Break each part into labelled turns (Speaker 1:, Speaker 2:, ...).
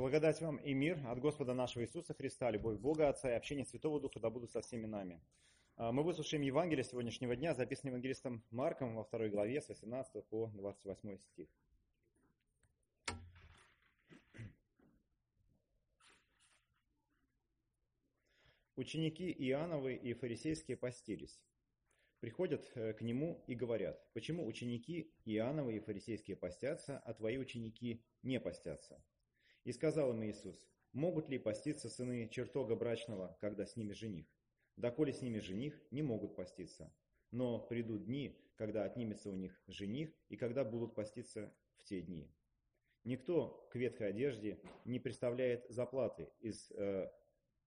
Speaker 1: Благодать вам и мир от Господа нашего Иисуса Христа, любовь Бога Отца и общение Святого Духа да будут со всеми нами. А, мы выслушаем Евангелие сегодняшнего дня, записанное евангелистом Марком во второй главе с 18 по 28 стих. Ученики Иоанновы и фарисейские постились. Приходят э, к нему и говорят, почему ученики Иоанновы и фарисейские постятся, а твои ученики не постятся? И сказал им Иисус, могут ли поститься сыны чертога брачного, когда с ними жених? Доколе с ними жених, не могут поститься. Но придут дни, когда отнимется у них жених, и когда будут поститься в те дни. Никто к ветхой одежде не представляет заплаты из э,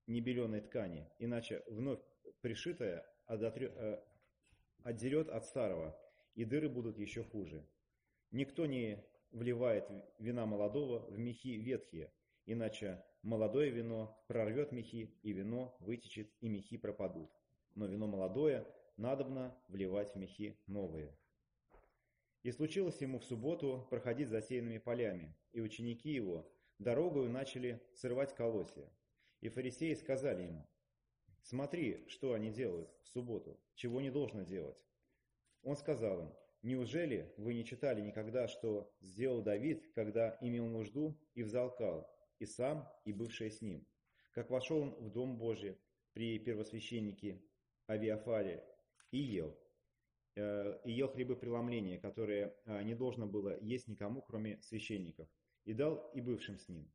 Speaker 1: небеленой ткани, иначе вновь пришитая э, отдерет от старого, и дыры будут еще хуже. Никто не вливает вина молодого в мехи ветхие, иначе молодое вино прорвет мехи, и вино вытечет, и мехи пропадут. Но вино молодое надобно вливать в мехи новые. И случилось ему в субботу проходить засеянными полями, и ученики его дорогою начали срывать колосья. И фарисеи сказали ему, смотри, что они делают в субботу, чего не должно делать. Он сказал им, Неужели вы не читали никогда, что сделал Давид, когда имел нужду и взалкал, и сам, и бывшие с ним? Как вошел он в Дом Божий при первосвященнике Авиафаре и ел, э, и ел хлебы преломления, которые э, не должно было есть никому, кроме священников, и дал и бывшим с ним.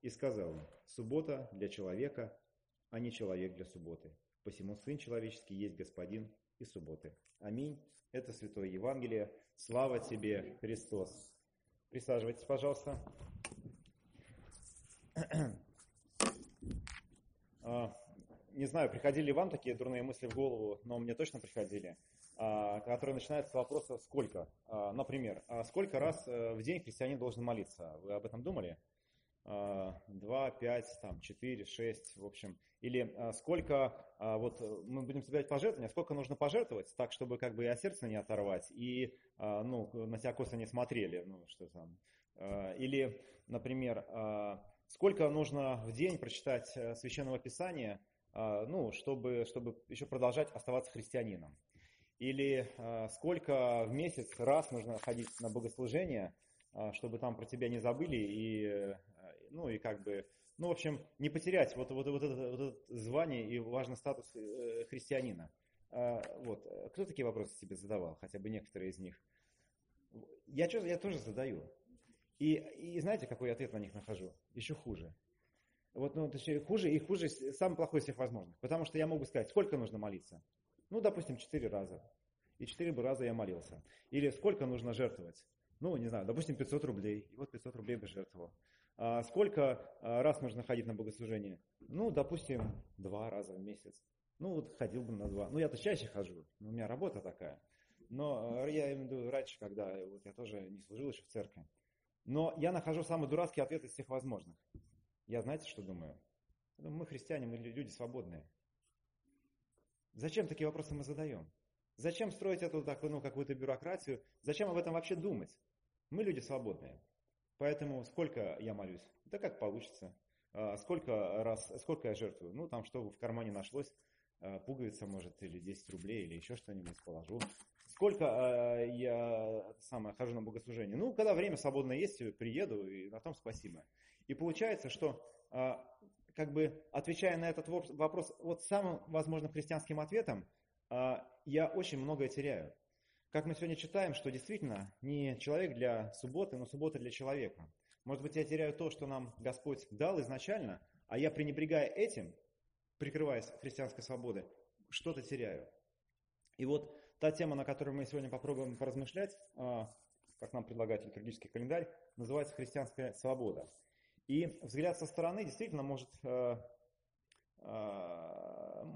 Speaker 1: И сказал им, суббота для человека, а не человек для субботы. Посему Сын Человеческий есть Господин и субботы. Аминь. Это Святое Евангелие. Слава тебе, Христос. Присаживайтесь, пожалуйста. А, не знаю, приходили ли вам такие дурные мысли в голову, но мне точно приходили, а, которые начинаются с вопроса «сколько?». А, например, сколько раз э, в день христианин должен молиться? Вы об этом думали? 2, 5, там, 4, 6, в общем. Или а, сколько, а, вот э, мы будем собирать пожертвования, сколько нужно пожертвовать, так, чтобы как бы и от сердца не оторвать, и а, ну, на тебя косо не смотрели, ну, что там. Или, например, сколько нужно в день прочитать э, Священного Писания, ну, чтобы, чтобы еще продолжать оставаться христианином. Или сколько в месяц раз нужно ходить на богослужение, чтобы там про тебя не забыли и ну и как бы, ну в общем, не потерять вот, вот, вот, это, вот это звание и важный статус э, христианина. А, вот. Кто такие вопросы себе задавал, хотя бы некоторые из них? Я, я тоже задаю. И, и знаете, какой ответ на них нахожу? Еще хуже. Вот, ну, точнее, хуже и хуже, самый плохой из всех возможных. Потому что я могу сказать, сколько нужно молиться? Ну, допустим, четыре раза. И четыре бы раза я молился. Или сколько нужно жертвовать? Ну, не знаю, допустим, 500 рублей. И вот 500 рублей бы жертвовал. А сколько а, раз нужно ходить на богослужение? Ну, допустим, два раза в месяц. Ну, вот ходил бы на два. Ну, я-то чаще хожу, у меня работа такая. Но а, я имею в виду раньше, когда вот я тоже не служил еще в церкви. Но я нахожу самый дурацкий ответ из всех возможных. Я знаете, что думаю? Мы христиане, мы люди свободные. Зачем такие вопросы мы задаем? Зачем строить эту ну, какую-то бюрократию? Зачем об этом вообще думать? Мы люди свободные. Поэтому сколько я молюсь? Да как получится. А сколько раз, сколько я жертвую? Ну, там, что в кармане нашлось, а, пуговица, может, или 10 рублей, или еще что-нибудь положу. Сколько а, я самое, хожу на богослужение? Ну, когда время свободное есть, приеду, и на том спасибо. И получается, что как бы отвечая на этот вопрос вот самым возможным христианским ответом, я очень многое теряю. Как мы сегодня читаем, что действительно не человек для субботы, но суббота для человека. Может быть, я теряю то, что нам Господь дал изначально, а я, пренебрегая этим, прикрываясь христианской свободой, что-то теряю. И вот та тема, на которой мы сегодня попробуем поразмышлять, а, как нам предлагает литургический календарь, называется «Христианская свобода». И взгляд со стороны действительно может а, а,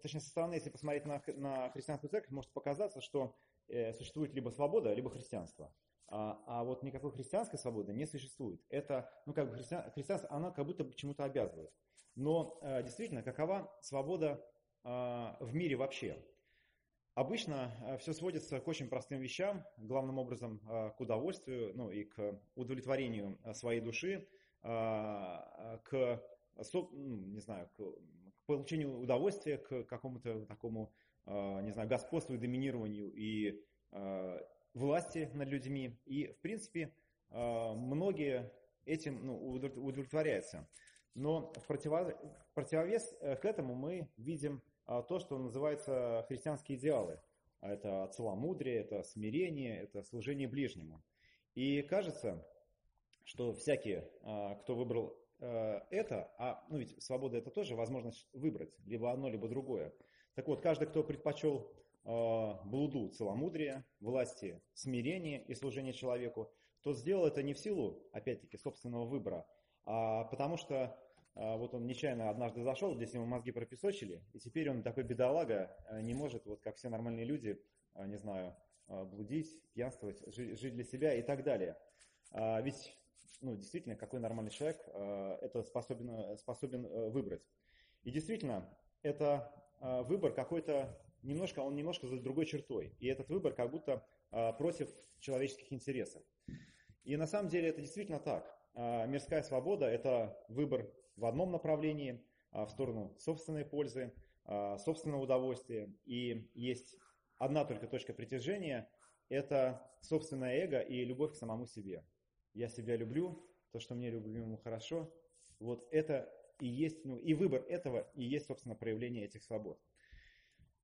Speaker 1: точнее, со стороны, если посмотреть на, на христианскую церковь, может показаться, что существует либо свобода, либо христианство. А, а вот никакой христианской свободы не существует. Это, ну как бы христиан, христианство, она как будто бы чему-то обязывает. Но э, действительно, какова свобода э, в мире вообще? Обычно э, все сводится к очень простым вещам, главным образом э, к удовольствию, ну и к удовлетворению э, своей души, к, ну, не знаю, к получению удовольствия, к какому-то такому, не знаю, господству и доминированию и власти над людьми. И, в принципе, многие этим ну, удовлетворяются. Но в противовес к этому мы видим то, что называется христианские идеалы – а это целомудрие, это смирение, это служение ближнему. И кажется, что всякие, а, кто выбрал а, это, а ну ведь свобода это тоже возможность выбрать либо одно, либо другое. Так вот, каждый, кто предпочел блуду целомудрия, власти смирения и служения человеку, тот сделал это не в силу, опять-таки, собственного выбора, а потому что а, вот он нечаянно однажды зашел, здесь ему мозги пропесочили, и теперь он такой бедолага, а, не может, вот как все нормальные люди, а, не знаю, блудить, пьянствовать, жить для себя и так далее. Ведь, ну, действительно, какой нормальный человек это способен, способен э, выбрать. И действительно, это выбор какой-то, немножко, он немножко за другой чертой. И этот выбор как будто против человеческих интересов. И на самом деле это действительно так. Мирская свобода – это выбор в одном направлении, а, в сторону собственной пользы, а, собственного удовольствия. И есть одна только точка притяжения – это собственное эго и любовь к самому себе. Я себя люблю, то, что мне любимому хорошо, вот это и есть, ну, и выбор этого и есть, собственно, проявление этих свобод.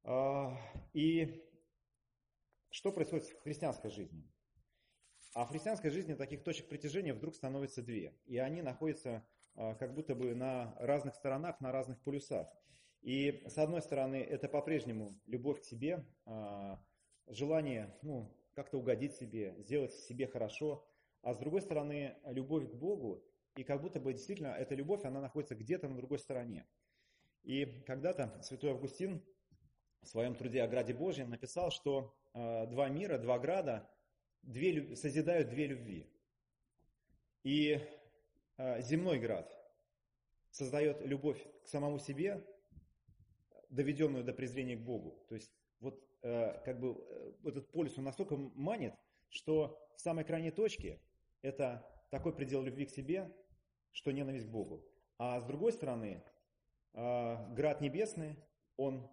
Speaker 1: А, и что происходит в христианской жизни? А в христианской жизни таких точек притяжения вдруг становится две. И они находятся а, как будто бы на разных сторонах, на разных полюсах. И с одной стороны, это по-прежнему любовь к себе, а, желание ну, как-то угодить себе, сделать себе хорошо, а с другой стороны, любовь к Богу, и как будто бы действительно эта любовь, она находится где-то на другой стороне. И когда-то святой Августин в своем труде о Граде Божьем написал, что а, два мира, два града две, созидают две любви. И а, земной град создает любовь к самому себе, доведенную до презрения к Богу. То есть вот э, как бы э, этот полюс он настолько манит, что в самой крайней точке это такой предел любви к себе, что ненависть к Богу. А с другой стороны, э, град небесный, он,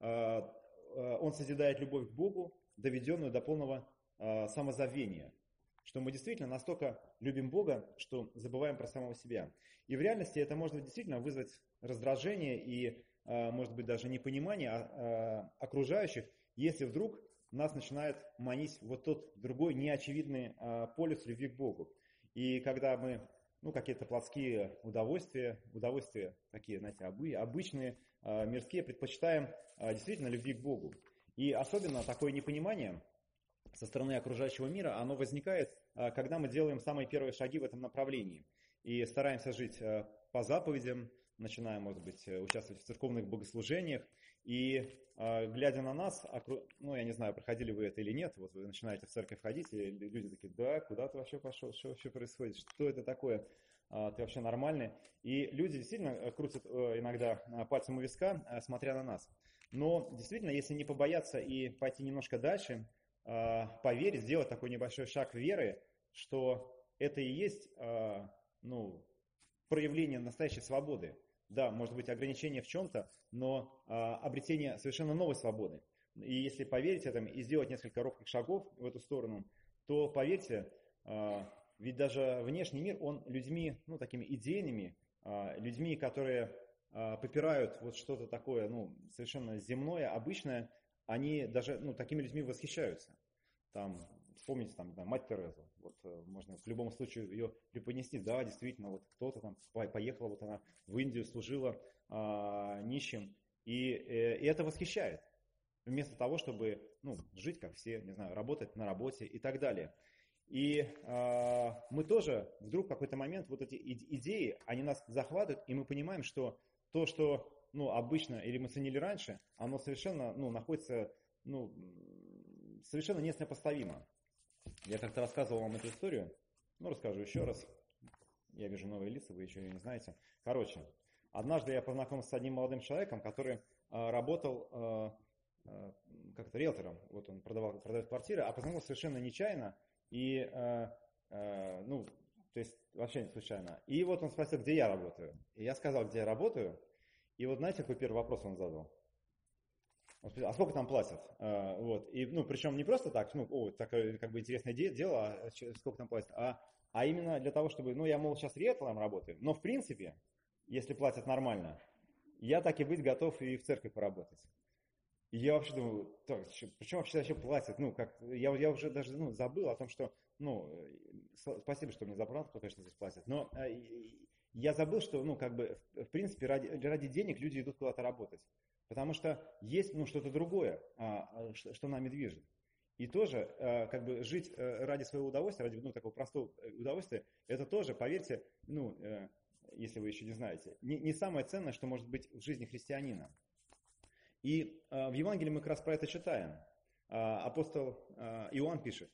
Speaker 1: он созидает любовь к Богу, доведенную до полного самозабвения что мы действительно настолько любим Бога, что забываем про самого себя. И в реальности это может действительно вызвать раздражение и, а, может быть, даже непонимание а, а, окружающих, если вдруг нас начинает манить вот тот другой неочевидный полюс любви к Богу. И когда мы ну, какие-то плотские удовольствия, удовольствия такие, знаете, обычные, мирские, предпочитаем действительно любви к Богу. И особенно такое непонимание – со стороны окружающего мира, оно возникает, а, когда мы делаем самые первые шаги в этом направлении и стараемся жить а, по заповедям, начинаем, может быть, участвовать в церковных богослужениях, и а, глядя на нас, ну, я не знаю, проходили вы это или нет, вот вы начинаете в церковь ходить, и люди такие, да, куда ты вообще пошел, что вообще происходит, что это такое, ты вообще нормальный. И люди действительно э, крутят э, иногда пальцем у виска, смотря на нас. Но действительно, если не побояться и пойти немножко дальше, а, поверить, сделать такой небольшой шаг веры, что это и есть а, ну, проявление настоящей свободы. Да, может быть ограничение в чем-то, но а, обретение совершенно новой свободы. И если поверить этому и сделать несколько робких шагов в эту сторону, то поверьте, ведь даже внешний мир, он людьми, ну, такими идейными, людьми, которые попирают вот что-то такое, ну, совершенно земное, обычное, они даже ну, такими людьми восхищаются. Там, вспомните, там, да, мать Терезу, вот э, можно в любом случае ее преподнести, да, действительно, вот кто-то там поехала, вот она в Индию служила а, нищим, и, э, и это восхищает. Вместо того, чтобы ну, жить как все, не знаю, работать на работе и так далее. И э, мы тоже вдруг в какой-то момент вот эти идеи, они нас захватывают, и мы понимаем, что то, что ну, обычно, или мы ценили раньше, оно совершенно ну, находится ну, совершенно несопоставимо. Я как-то рассказывал вам эту историю, ну, расскажу еще раз. Я вижу новые лица, вы еще ее не знаете. Короче, однажды я познакомился с одним молодым человеком, который э, работал э, э, как-то риэлтором. Вот он продавал, продает квартиры, а познакомился совершенно нечаянно. И, ну, То есть вообще не случайно. И вот он спросил, где я работаю. И я сказал, где я работаю. И вот знаете, какой первый вопрос он задал? А сколько там платят? А, вот. И, ну, причем не просто так, ну, о, такое как бы интересное дело, а сколько там платят, а, а именно для того, чтобы, ну, я, мол, сейчас риэлтором работаю, но в принципе, если платят нормально, я так и быть готов и в церкви поработать. И я вообще думаю, так, почему вообще вообще платят? Ну, как, я, я уже даже ну, забыл о том, что, ну, спасибо, что мне забрал, кто, конечно, здесь платит, но э, я забыл, что, ну, как бы, в принципе, ради, ради денег люди идут куда-то работать. Потому что есть, ну, что-то другое, а, а что, нами движет. И тоже, э, как бы, жить э, ради своего удовольствия, ради, ну, такого простого удовольствия, это тоже, поверьте, ну, если вы еще не знаете, не, не самое ценное, что может быть в жизни христианина. И э, в Евангелии мы как раз про это читаем. Э, апостол э, Иоанн пишет,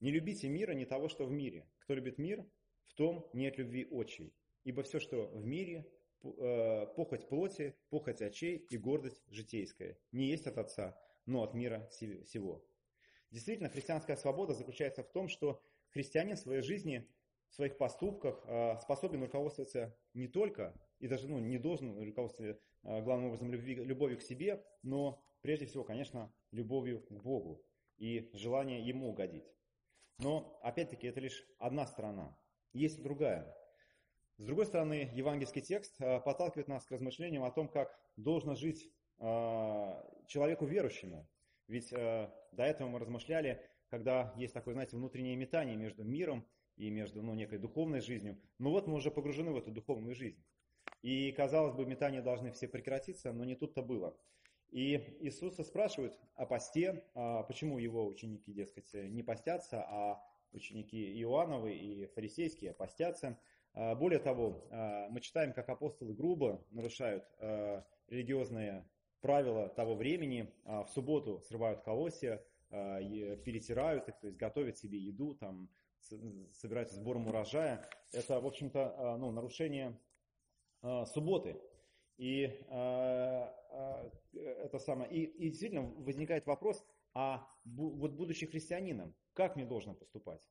Speaker 1: «Не любите мира, не того, что в мире. Кто любит мир, в том нет любви очей. Ибо все, что в мире, э, похоть плоти, похоть очей и гордость житейская, не есть от Отца, но от мира сего». Действительно, христианская свобода заключается в том, что христианин в своей жизни в своих поступках а, способен руководствоваться не только, и даже ну, не должен руководствоваться а, главным образом любви, любовью к себе, но прежде всего, конечно, любовью к Богу и желание Ему угодить. Но, опять-таки, это лишь одна сторона. Есть другая. С другой стороны, евангельский текст а, подталкивает нас к размышлениям о том, как должно жить человеку верующему. Ведь до этого мы размышляли, когда есть такое, знаете, внутреннее метание между миром и между ну, некой духовной жизнью. Но вот мы уже погружены в эту духовную жизнь. И, казалось бы, метания должны все прекратиться, но не тут-то было. И Иисуса спрашивают о посте, а почему его ученики, дескать, не постятся, а ученики Иоанновы и фарисейские постятся. А более того, а, мы читаем, как апостолы грубо нарушают религиозные правила того времени, в субботу срывают колосья, перетирают их, то есть готовят себе еду, там, собираются сбором урожая, это, в общем-то, а, ну, нарушение а, субботы. И а, это самое. И, и действительно возникает вопрос, а вот будучи христианином, как мне должно поступать?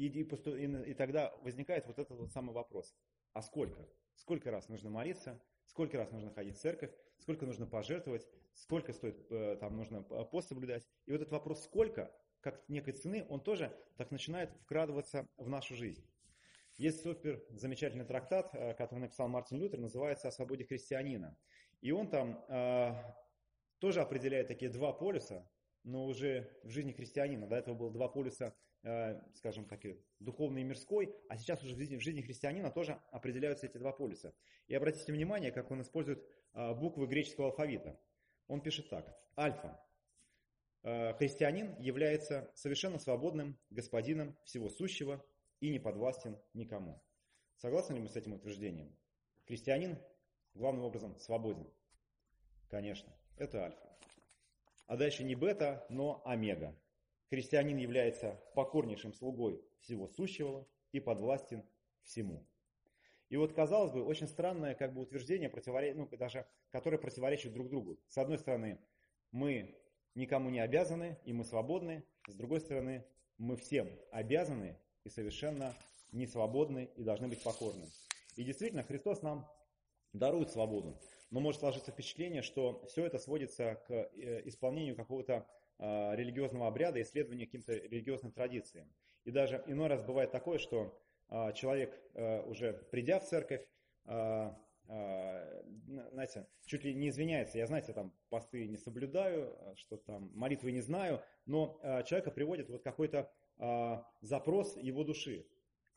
Speaker 1: И, и, и, тогда возникает вот этот вот самый вопрос. А сколько? Сколько раз нужно молиться? Сколько раз нужно ходить в церковь? Сколько нужно пожертвовать? Сколько стоит, э, там нужно пост соблюдать? И вот этот вопрос «сколько» как некой цены, он тоже так начинает вкрадываться в нашу жизнь. Есть супер замечательный трактат, э, который написал Мартин Лютер, называется «О свободе христианина». И он там э, тоже определяет такие два полюса, но уже в жизни христианина. До этого было два полюса, э, скажем так, духовный и мирской, а сейчас уже в жизни, в жизни христианина тоже определяются эти два полюса. И обратите внимание, как он использует э, буквы греческого алфавита. Он пишет так. Альфа Э, христианин является совершенно свободным господином всего сущего и не подвластен никому. Согласны ли мы с этим утверждением? Христианин главным образом свободен. Конечно, это альфа. А дальше не бета, но омега. Христианин является покорнейшим слугой всего сущего и подвластен всему. И вот, казалось бы, очень странное как бы утверждение, ну, даже, которое противоречит друг другу. С одной стороны, мы никому не обязаны, и мы свободны. С другой стороны, мы всем обязаны и совершенно не свободны и должны быть покорны. И действительно, Христос нам дарует свободу. Но может сложиться впечатление, что все это сводится к э, исполнению какого-то религиозного обряда, исследованию каким-то религиозным традициям. И даже иной раз бывает такое, что а, человек, э, уже придя в церковь, знаете, чуть ли не извиняется, я, знаете, там посты не соблюдаю, что там молитвы не знаю, но человека приводит вот какой-то запрос его души.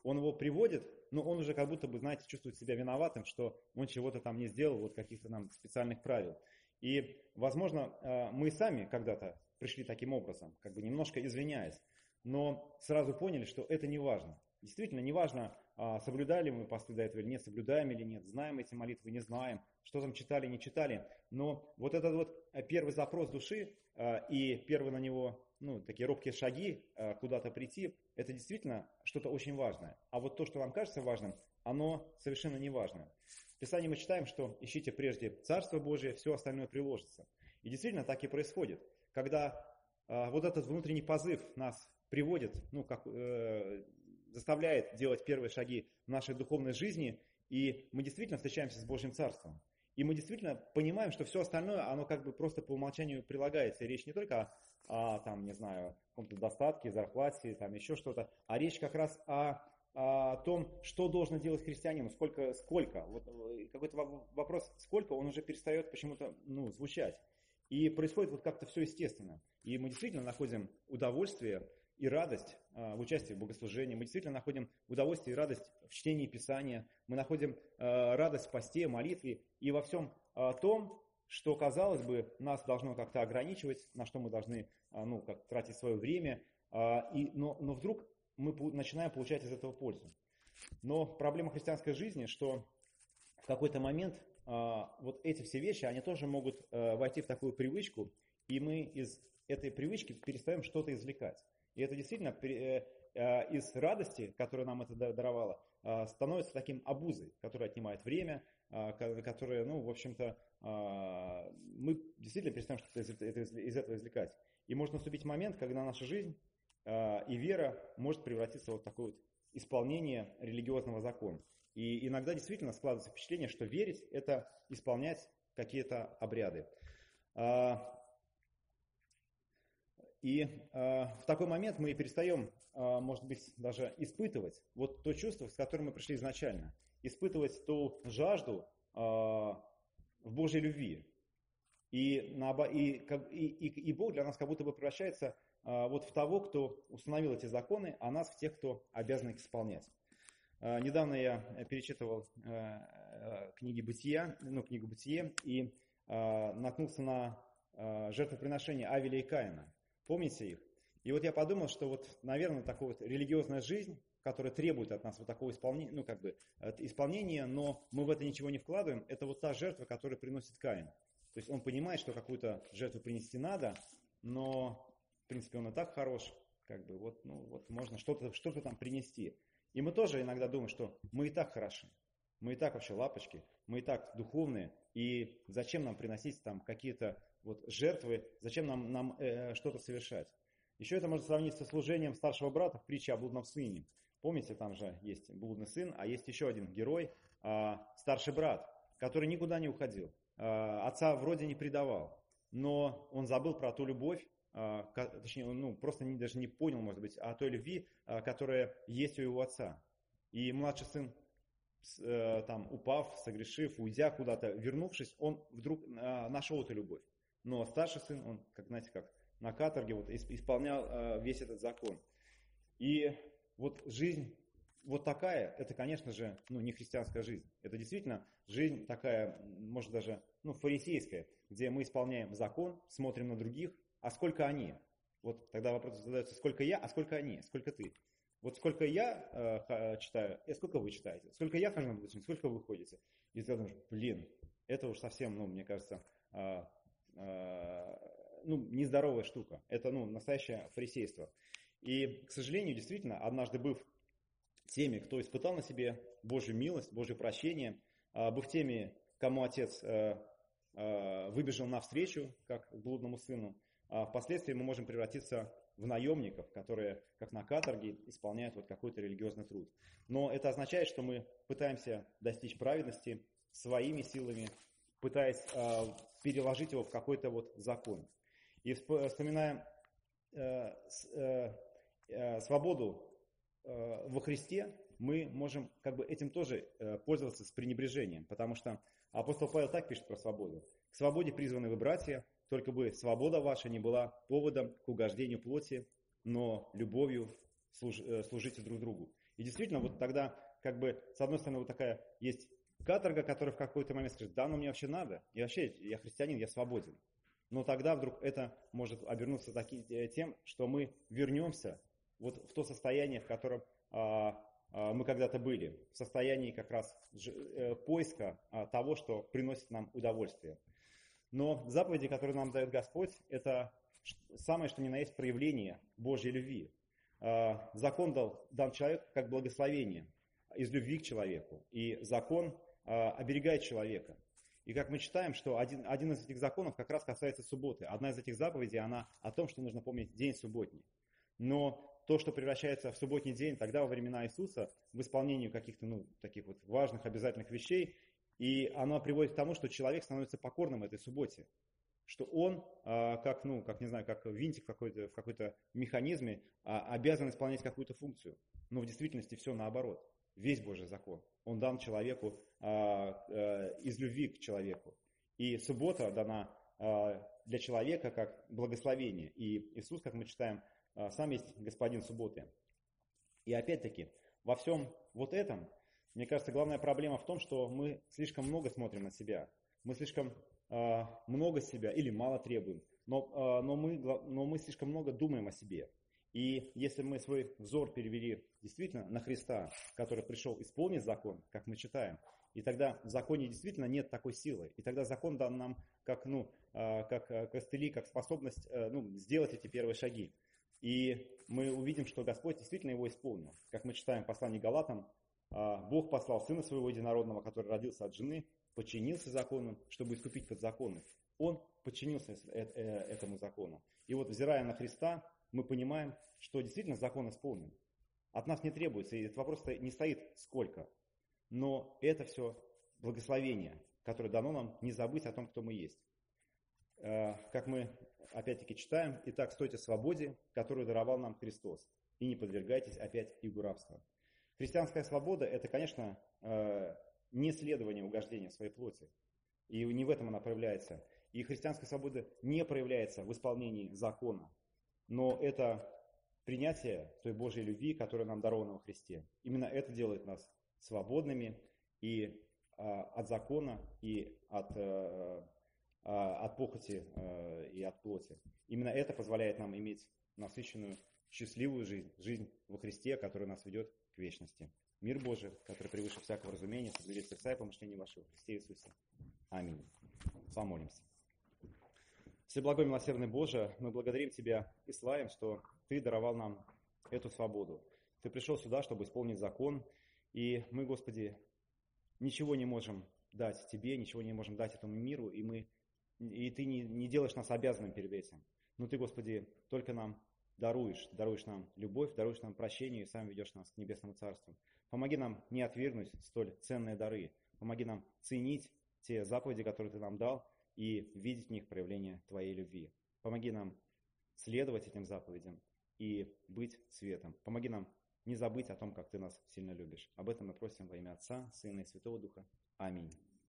Speaker 1: Он его приводит, но он уже как будто бы, знаете, чувствует себя виноватым, что он чего-то там не сделал, вот каких-то там специальных правил. И, возможно, мы сами когда-то пришли таким образом, как бы немножко извиняясь, но сразу поняли, что это не важно. Действительно, не важно, а, соблюдали мы посты до этого или нет, соблюдаем или нет, знаем эти молитвы, не знаем, что там читали, не читали. Но вот этот вот э, первый запрос души а, и первые на него, ну, такие робкие шаги а, куда-то прийти, это действительно что-то очень важное. А вот то, что вам кажется важным, оно совершенно не важно. В Писании мы читаем, что ищите прежде Царство Божие, все остальное приложится. И действительно так и происходит. Когда вот этот внутренний позыв нас приводит, ну, как, э, заставляет делать первые шаги в нашей духовной жизни, и мы действительно встречаемся с Божьим Царством. И мы действительно понимаем, что все остальное, оно как бы просто по умолчанию прилагается. И речь не только о, там, не знаю, каком-то достатке, зарплате, там еще что-то, а речь как раз о, о том, что должен делать христианин, сколько, сколько. Вот э, какой-то вопрос, сколько, он уже перестает почему-то ну, звучать. И происходит вот как-то все естественно. И мы действительно находим удовольствие и радость а, в участии в богослужении. Мы действительно находим удовольствие и радость в чтении Писания. Мы находим а, радость в посте, молитве и во всем а, том, что, казалось бы, нас должно как-то ограничивать, на что мы должны ну, как, тратить свое время. И, но, но вдруг мы начинаем получать из этого пользу. Но проблема христианской жизни, что в какой-то момент вот эти все вещи, они тоже могут войти в такую привычку, и мы из этой привычки перестаем что-то извлекать. И это действительно э, э, из радости, которую нам это даровало, э, становится таким обузой, который отнимает время, которое, ну, в общем-то, мы действительно перестаем что-то из этого извлекать. И может наступить момент, когда наша жизнь и вера может превратиться в вот такое вот исполнение религиозного закона. И иногда действительно складывается впечатление, что верить – это исполнять какие-то обряды. И э, в такой момент мы перестаем, э, может быть, даже испытывать вот то чувство, с которым мы пришли изначально. Испытывать ту жажду в Божьей любви. И, и, и, и Бог для нас как будто бы превращается вот в того, кто установил эти законы, а нас в тех, кто обязан их исполнять. Э, недавно я перечитывал э, э, книги Бытия, ну, книгу Бытие, и э, наткнулся на э, жертвоприношение Авеля и Каина. Помните их? И вот я подумал, что вот, наверное, такая вот религиозная жизнь, которая требует от нас вот такого исполнения, ну как бы исполнения, но мы в это ничего не вкладываем, это вот та жертва, которую приносит Каин. То есть он понимает, что какую-то жертву принести надо, но в принципе он и так хорош, как бы вот, ну, вот можно что-то что там принести. И мы тоже иногда думаем, что мы и так хороши, мы и так вообще лапочки, мы и так духовные, и зачем нам приносить там какие-то вот жертвы, зачем нам, нам э, что-то совершать. Еще это можно сравнить со служением старшего брата в притче о блудном сыне. Помните, там же есть блудный сын, а есть еще один герой, э, старший брат, который никуда не уходил. Э, отца вроде не предавал, но он забыл про ту любовь, точнее, он ну, просто не, даже не понял, может быть, о той любви, э, которая есть у его отца. И младший сын э, там упав, согрешив, уйдя куда-то, вернувшись, он вдруг нашел эту любовь. Но старший сын, он, как знаете, как на каторге вот, исполнял весь этот закон. И вот жизнь вот такая, это, конечно же, ну, не христианская жизнь. Это действительно жизнь такая, может даже, ну, фарисейская, где мы исполняем закон, смотрим на других, а сколько они? Вот тогда вопрос задается, сколько я, а сколько они, сколько ты? Вот сколько я э, читаю, и сколько вы читаете? Сколько я хожу на будущем, сколько вы ходите? И ты думаешь, блин, это уж совсем, ну, мне кажется, э, Э, ну, нездоровая штука. Это, ну, настоящее фарисейство. И, к сожалению, действительно, однажды быв теми, кто испытал на себе Божью милость, Божье прощение, э, быв теми, кому отец э, выбежал навстречу, как блудному сыну, впоследствии мы можем превратиться в наемников, которые, как на каторге, исполняют вот какой-то религиозный труд. Но это означает, что мы пытаемся достичь праведности своими силами, пытаясь переложить его в какой-то вот закон. И вспоминая э, э, э, свободу э, во Христе, мы можем как бы этим тоже э, пользоваться с пренебрежением, потому что апостол Павел так пишет про свободу. К свободе призваны вы, братья, только бы свобода ваша не была поводом к угождению плоти, но любовью служ, э, служите друг другу. И действительно, вот тогда, как бы, с одной стороны, вот такая есть Каторга, который в какой-то момент скажет, да, ну мне вообще надо, я вообще, я христианин, я свободен. Но тогда вдруг это может обернуться таки, э, тем, что мы вернемся вот в то состояние, в котором а, а, мы когда-то были, в состоянии как раз э, поиска а, того, что приносит нам удовольствие. Но заповеди, которые нам дает Господь, это самое, что ни на есть проявление Божьей любви. А, закон дал, дан человеку как благословение из любви к человеку. И закон а, оберегает человека. И как мы читаем, что один, один из этих законов как раз касается субботы. Одна из этих заповедей, она о том, что нужно помнить день субботний. Но то, что превращается в субботний день, тогда во времена Иисуса, в исполнении каких-то ну, таких вот важных, обязательных вещей, и оно приводит к тому, что человек становится покорным этой субботе. Что он, а, как, ну, как, не знаю, как винтик в какой-то, в какой-то механизме, а, обязан исполнять какую-то функцию. Но в действительности все наоборот. Весь Божий закон. Он дан человеку а, из любви к человеку. И суббота дана для человека как благословение. И Иисус, как мы читаем, сам есть господин субботы. И опять-таки, во всем вот этом мне кажется, главная проблема в том, что мы слишком много смотрим на себя. Мы слишком э, много себя или мало требуем, но, э, но, мы, но мы слишком много думаем о себе. И если мы свой взор перевели действительно на Христа, который пришел исполнить закон, как мы читаем, и тогда в законе действительно нет такой силы. И тогда закон дан нам как, ну, как костыли, как способность ну, сделать эти первые шаги. И мы увидим, что Господь действительно его исполнил. Как мы читаем в послании Галатам, а, Бог послал Сына Своего Единородного, который родился от жены, подчинился закону, чтобы искупить подзаконных. Он подчинился э, этому закону. И вот, взирая на Христа, мы понимаем, что действительно закон исполнен. От нас не требуется, и этот вопрос не стоит сколько. Но это все благословение, которое дано нам не забыть о том, кто мы есть. Э, как мы опять-таки читаем, «Итак, стойте в свободе, которую даровал нам Христос, и не подвергайтесь опять игу рабства». Христианская свобода – это, конечно, э, не следование угождения своей плоти. И не в этом она проявляется. И христианская свобода не проявляется в исполнении закона. Но это принятие той Божьей любви, которая нам дарована во Христе. Именно это делает нас свободными и а, от закона, и от, а, от похоти а, и от плоти. Именно это позволяет нам иметь насыщенную, счастливую жизнь, жизнь во Христе, которая нас ведет к вечности. Мир Божий, который превыше всякого разумения, соблюдет сердца и помышления вашего Христе Иисусе. Аминь. Помолимся. Всеблагой милосердный Боже, мы благодарим Тебя и славим, что Ты даровал нам эту свободу. Ты пришел сюда, чтобы исполнить закон, и мы, Господи, ничего не можем дать Тебе, ничего не можем дать этому миру, и, мы, и Ты не, не делаешь нас обязанным перед этим. Но Ты, Господи, только нам даруешь, даруешь нам любовь, даруешь нам прощение и сам ведешь нас к небесному царству. Помоги нам не отвергнуть столь ценные дары. Помоги нам ценить те заповеди, которые Ты нам дал, и видеть в них проявление Твоей любви. Помоги нам следовать этим заповедям и быть светом. Помоги нам не забыть о том, как Ты нас сильно любишь. Об этом мы просим во имя Отца, Сына и Святого Духа. Аминь.